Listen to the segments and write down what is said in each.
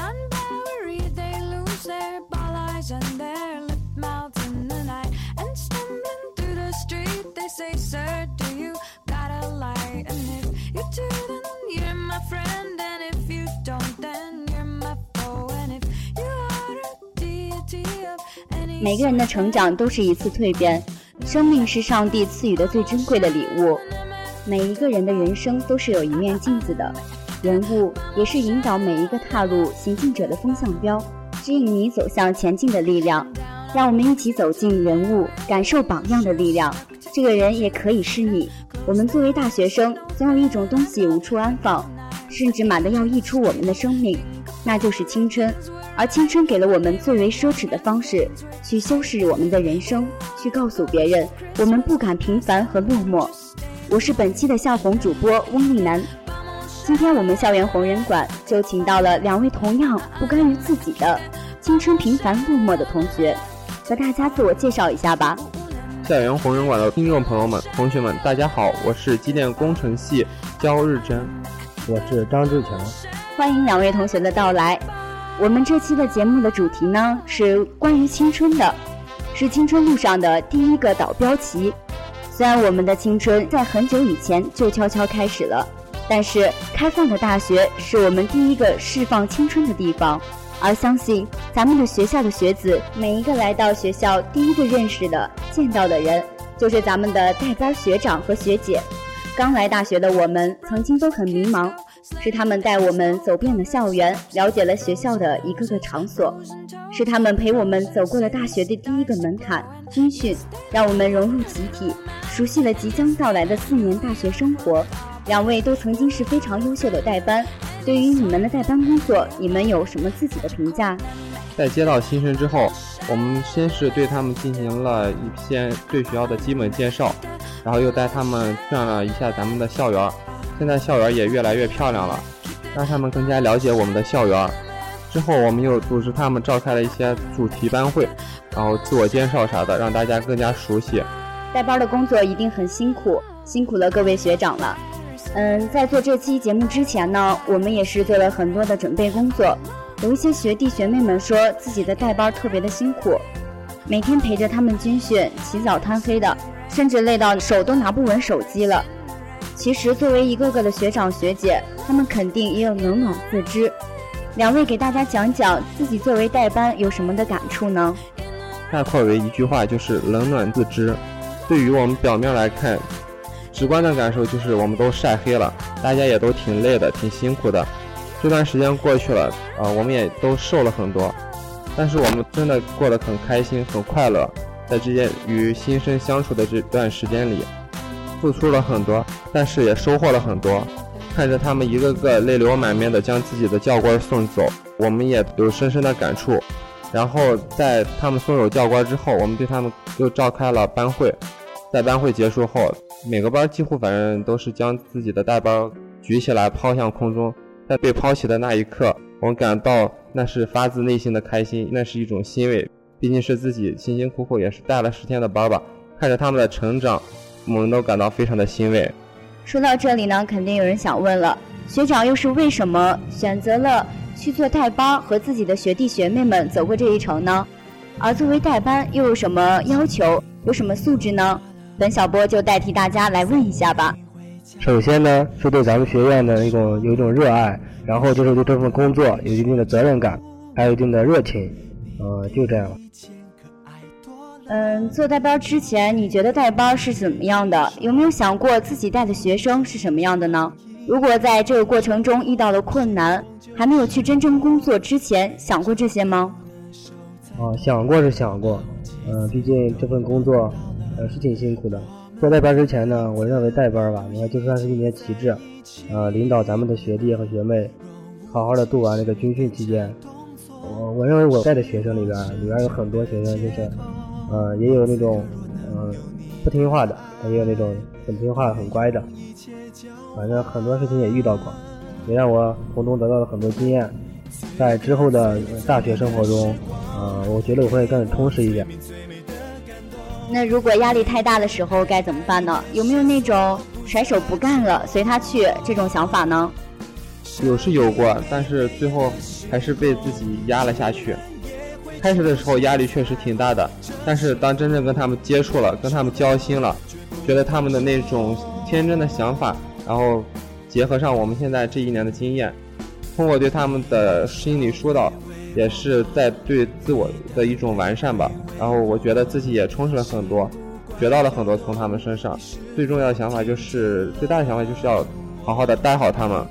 never they lose their 每个人的成长都是一次蜕变，生命是上帝赐予的最珍贵的礼物。每一个人的人生都是有一面镜子的，人物也是引导每一个踏入行进者的风向标，指引你走向前进的力量。让我们一起走进人物，感受榜样的力量。这个人也可以是你。我们作为大学生，总有一种东西无处安放，甚至满的要溢出我们的生命，那就是青春。而青春给了我们最为奢侈的方式，去修饰我们的人生，去告诉别人我们不敢平凡和落寞。我是本期的校红主播翁丽楠。今天我们校园红人馆就请到了两位同样不甘于自己的青春平凡落寞的同学，和大家自我介绍一下吧。校园红人馆的听众朋友们、同学们，大家好，我是机电工程系焦日珍。我是张志强。欢迎两位同学的到来。我们这期的节目的主题呢是关于青春的，是青春路上的第一个导标旗。虽然我们的青春在很久以前就悄悄开始了，但是开放的大学是我们第一个释放青春的地方。而相信咱们的学校的学子，每一个来到学校第一个认识的、见到的人，就是咱们的带班学长和学姐。刚来大学的我们，曾经都很迷茫，是他们带我们走遍了校园，了解了学校的一个个场所，是他们陪我们走过了大学的第一个门槛——军训，让我们融入集体，熟悉了即将到来的四年大学生活。两位都曾经是非常优秀的代班，对于你们的代班工作，你们有什么自己的评价？在接到新生之后，我们先是对他们进行了一些对学校的基本介绍，然后又带他们转了一下咱们的校园。现在校园也越来越漂亮了，让他们更加了解我们的校园。之后，我们又组织他们召开了一些主题班会，然后自我介绍啥的，让大家更加熟悉。带班的工作一定很辛苦，辛苦了各位学长了。嗯，在做这期节目之前呢，我们也是做了很多的准备工作。有一些学弟学妹们说自己的带班特别的辛苦，每天陪着他们军训，起早贪黑的，甚至累到手都拿不稳手机了。其实，作为一个个的学长学姐，他们肯定也有冷暖自知。两位给大家讲讲自己作为代班有什么的感触呢？概括为一句话，就是冷暖自知。对于我们表面来看，直观的感受就是我们都晒黑了，大家也都挺累的，挺辛苦的。这段时间过去了，啊、我们也都瘦了很多，但是我们真的过得很开心，很快乐。在这些与新生相处的这段时间里，付出了很多，但是也收获了很多。看着他们一个个泪流满面的将自己的教官送走，我们也有深深的感触。然后在他们送走教官之后，我们对他们又召开了班会。在班会结束后，每个班几乎反正都是将自己的带班举起来抛向空中。在被抛起的那一刻，我感到那是发自内心的开心，那是一种欣慰。毕竟是自己辛辛苦苦也是带了十天的班吧，看着他们的成长，我们都感到非常的欣慰。说到这里呢，肯定有人想问了，学长又是为什么选择了去做代班，和自己的学弟学妹们走过这一程呢？而作为代班又有什么要求，有什么素质呢？本小波就代替大家来问一下吧。首先呢，是对咱们学院的一种有一种热爱，然后就是对这份工作有一定的责任感，还有一定的热情，呃，就这样。嗯，做带班之前，你觉得带班是怎么样的？有没有想过自己带的学生是什么样的呢？如果在这个过程中遇到了困难，还没有去真正工作之前，想过这些吗？啊，想过是想过，呃，毕竟这份工作，呃，是挺辛苦的。做代班之前呢，我认为代班吧，你看就算是一面旗帜，呃，领导咱们的学弟和学妹，好好的度完这个军训期间。我我认为我带的学生里边，里边有很多学生就是，呃，也有那种，呃，不听话的，也有那种很听话、很乖的。反正很多事情也遇到过，也让我从中得到了很多经验。在之后的大学生活中，呃，我觉得我会更充实一点。那如果压力太大的时候该怎么办呢？有没有那种甩手不干了，随他去这种想法呢？有是有过，但是最后还是被自己压了下去。开始的时候压力确实挺大的，但是当真正跟他们接触了，跟他们交心了，觉得他们的那种天真的想法，然后结合上我们现在这一年的经验，通过对他们的心理疏导，也是在对自我的一种完善吧。然后我觉得自己也充实了很多，学到了很多从他们身上。最重要的想法就是，最大的想法就是要好好的带好他们。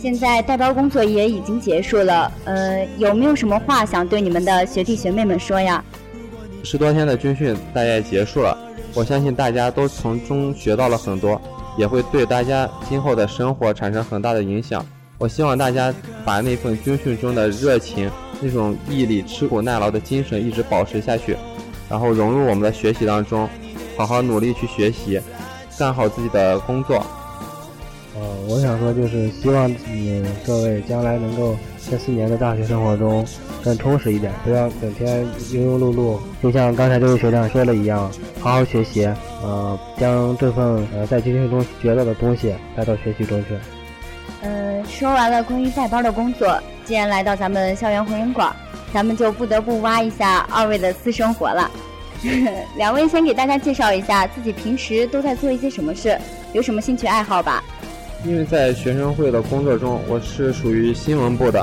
现在带班工作也已经结束了，呃，有没有什么话想对你们的学弟学妹们说呀？十多天的军训大概结束了，我相信大家都从中学到了很多，也会对大家今后的生活产生很大的影响。我希望大家把那份军训中的热情、那种毅力、吃苦耐劳的精神一直保持下去，然后融入我们的学习当中，好好努力去学习，干好自己的工作。呃，我想说就是希望你各位将来能够这四年的大学生活中更充实一点，不要整天庸庸碌碌。就像刚才这位学长说的一样，好好学习，呃，将这份呃在军训中学到的东西带到学习中去。呃，说完了关于带班的工作，既然来到咱们校园红人馆，咱们就不得不挖一下二位的私生活了。两位先给大家介绍一下自己平时都在做一些什么事，有什么兴趣爱好吧。因为在学生会的工作中，我是属于新闻部的，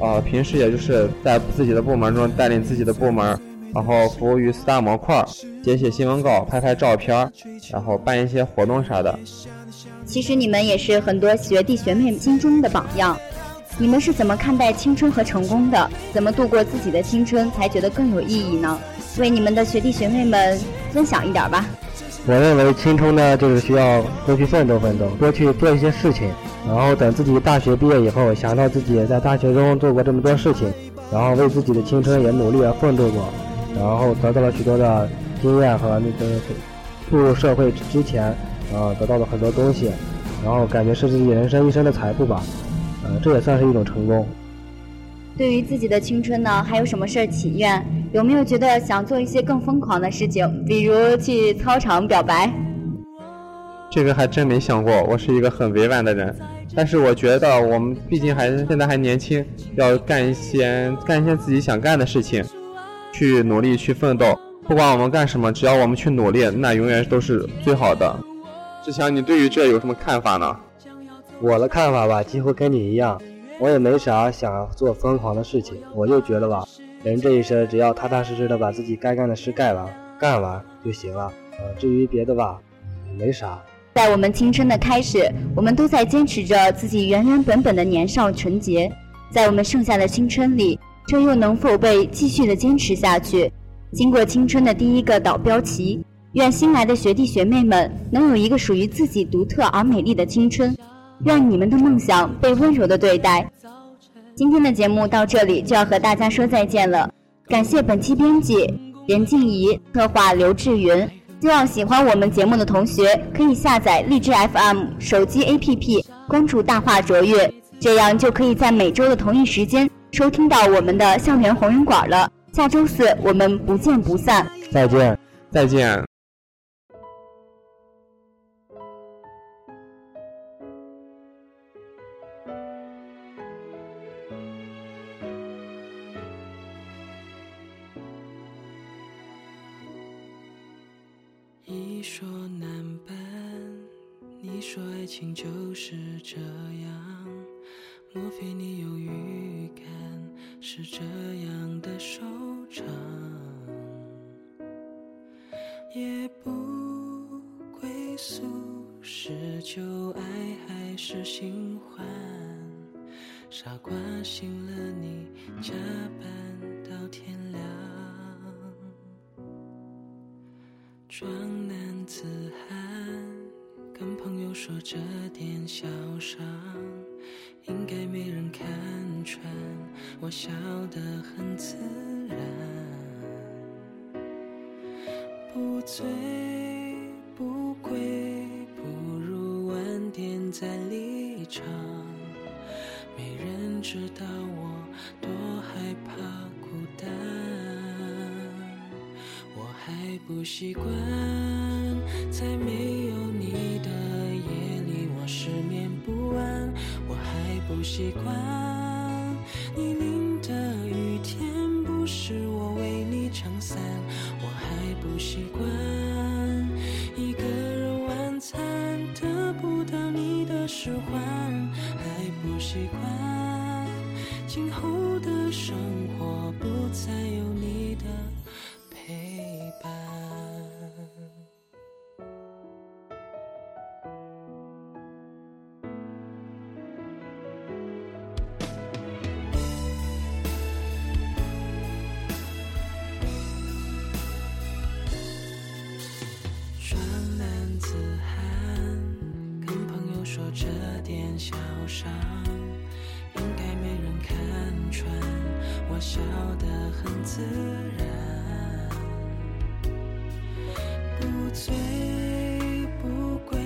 啊，平时也就是在自己的部门中带领自己的部门，然后服务于四大模块，写写新闻稿，拍拍照片，然后办一些活动啥的。其实你们也是很多学弟学妹心中的榜样，你们是怎么看待青春和成功的？怎么度过自己的青春才觉得更有意义呢？为你们的学弟学妹们分享一点吧。我认为青春呢，就是需要多去奋斗奋斗，多去做一些事情，然后等自己大学毕业以后，想到自己在大学中做过这么多事情，然后为自己的青春也努力而奋斗过，然后得到了许多的经验和那个步入社会之前，啊，得到了很多东西，然后感觉是自己人生一生的财富吧，呃，这也算是一种成功。对于自己的青春呢，还有什么事儿祈愿？有没有觉得想做一些更疯狂的事情，比如去操场表白？这个还真没想过，我是一个很委婉的人。但是我觉得我们毕竟还现在还年轻，要干一些干一些自己想干的事情，去努力去奋斗。不管我们干什么，只要我们去努力，那永远都是最好的。志强，你对于这有什么看法呢？我的看法吧，几乎跟你一样，我也没啥想做疯狂的事情，我就觉得吧。人这一生，只要踏踏实实的把自己该干的事干完、干完就行了。至于别的吧，没啥。在我们青春的开始，我们都在坚持着自己原原本本的年少纯洁。在我们剩下的青春里，这又能否被继续的坚持下去？经过青春的第一个导标期，愿新来的学弟学妹们能有一个属于自己独特而美丽的青春。愿你们的梦想被温柔的对待。今天的节目到这里就要和大家说再见了，感谢本期编辑任静怡，策划刘志云。希望喜欢我们节目的同学可以下载荔枝 FM 手机 APP，关注大话卓越，这样就可以在每周的同一时间收听到我们的校园红人馆了。下周四我们不见不散，再见，再见。说爱情就是这样，莫非你有预感是这样的收场？也不归宿，是旧爱还是新欢？傻瓜醒了，你加班到天亮。装男子汉，跟朋友说这点小伤，应该没人看穿，我笑得很自然。不醉不归，不如晚点再离场。没人知道我多害怕孤单。还不习惯在没有你的夜里我失眠不安。我还不习惯自然不醉不归，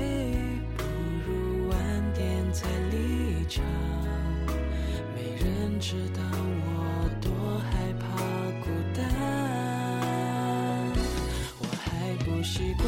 不如晚点再离场。没人知道我多害怕孤单。我还不习惯。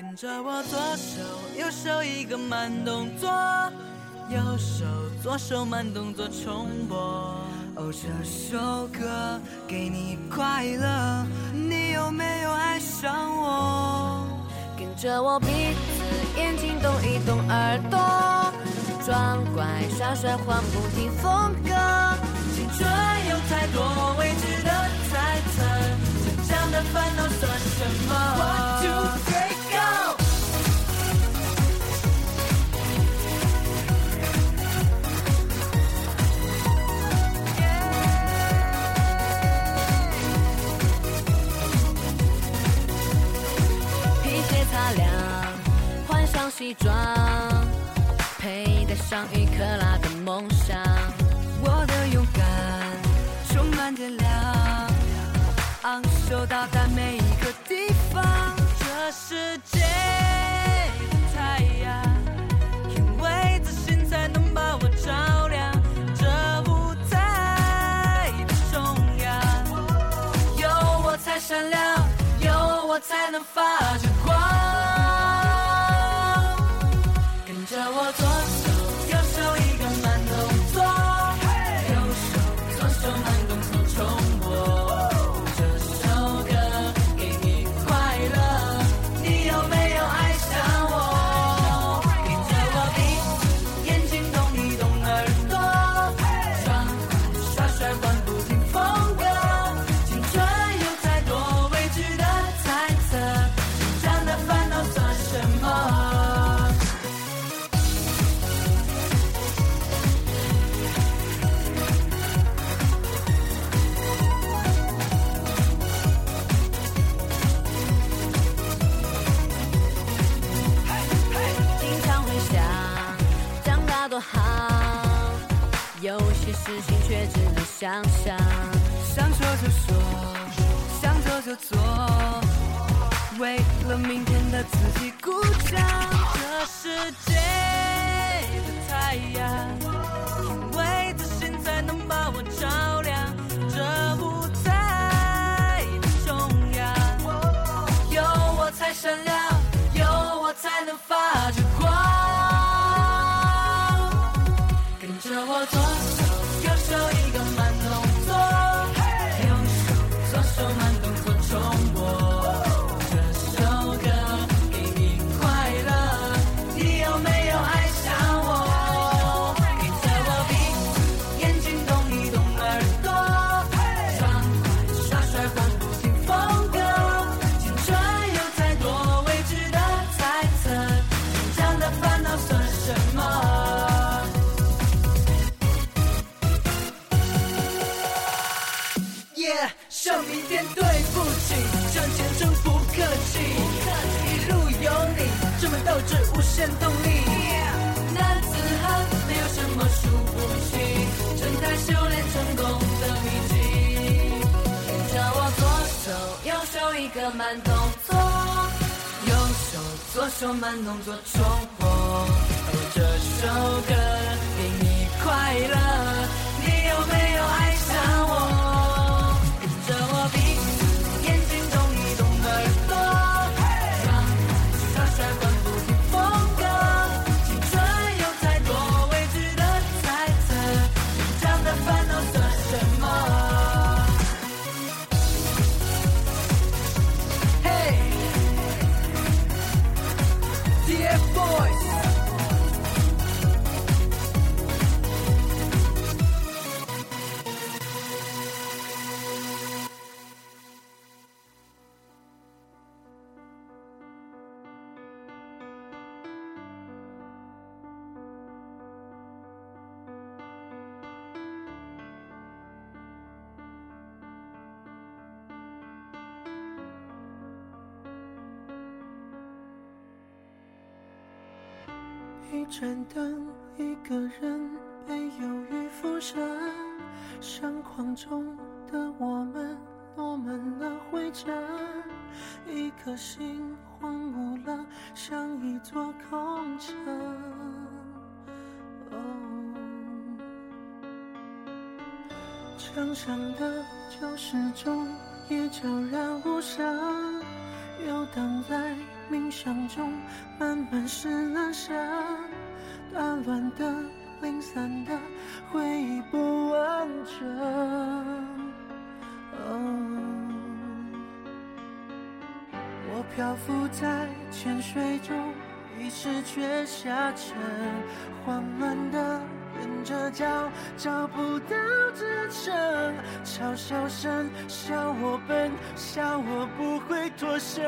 跟着我左手右手一个慢动作右手左手慢动作重播。哦这首歌给你快乐你有没有爱上我？跟着我鼻子眼睛动一动耳朵装乖耍帅换不停风格。青春有太多未知的猜测成长的烦恼算什么？西装，佩戴上一克拉的梦想。其实心却只能想象，想说就说，想做就做，为了明天的自己鼓掌。这世界的太阳，为自信才能把我照亮。个慢动作，右手左手慢动作重播。这首歌给你快乐，一盏灯，一个人被忧郁附身，相框中的我们落满了灰尘，一颗心荒芜了，像一座空城。墙上的旧时钟也悄然无声，游荡在冥想中，慢慢失了神，打乱的、零散的回忆不完整。我漂浮在浅水中，意识却下沉，慌乱的踮着脚，找不到支撑。嘲笑声笑我笨，笑我不会脱身。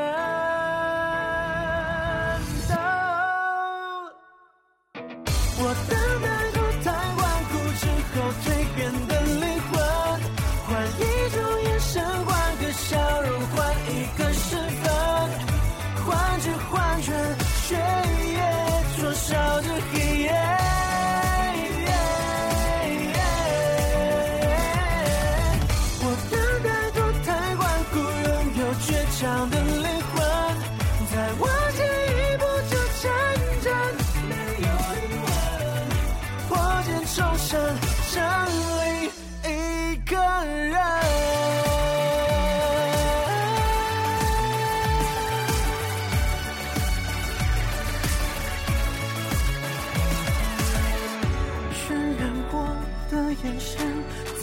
眼神，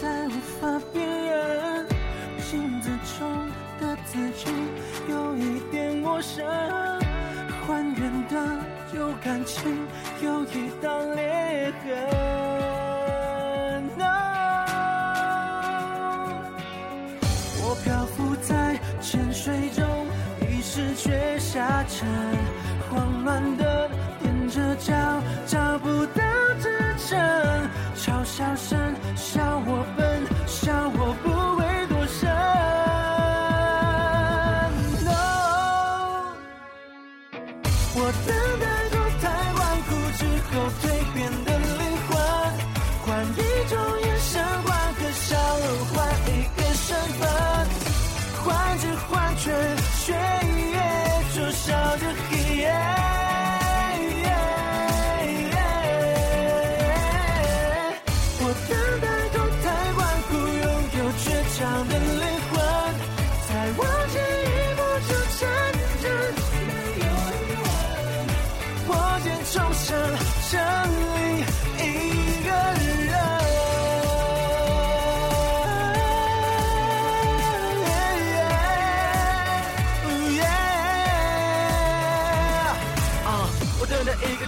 再无法辨认。镜子中的自己有一点陌生，还原的有感情，有一道裂痕。我漂浮在浅水中，意识却下沉，慌乱的踮着脚，找不我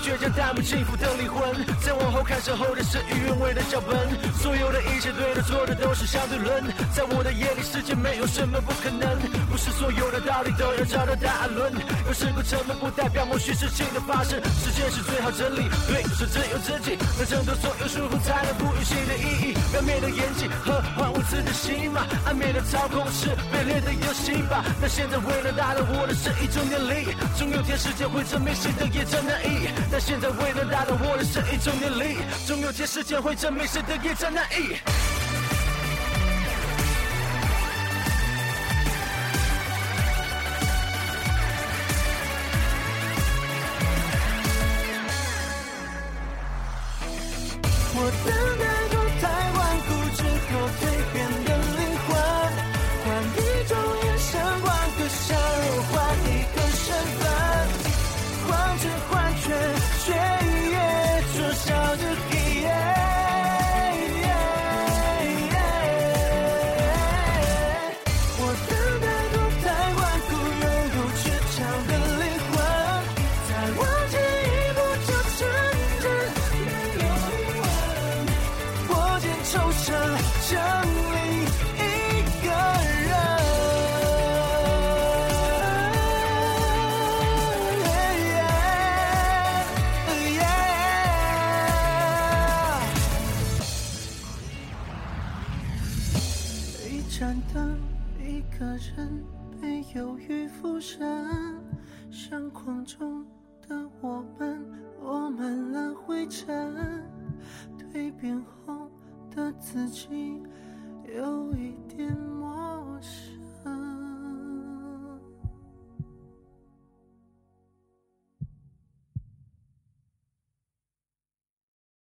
倔强但不幸福的灵魂。再往后看，身后的事与愿违的脚本，所有的一切对的错的都是相对论。在我的眼里，世界没有什么不可能，不是所有的道理都要找到答案论。有时过沉默不代表某些事情的发生，时间是最好真理，对，是只有自己能挣脱所有束缚，才能赋予新的意义。表面的演技和换无知的戏码，暗面的操控是卑劣的游戏吧。那现在为了达到我的是一种念力，总有天时间会证明谁的也真难易。但现在为了达到我的是一种念力，总有天时间会证明谁的一战难易。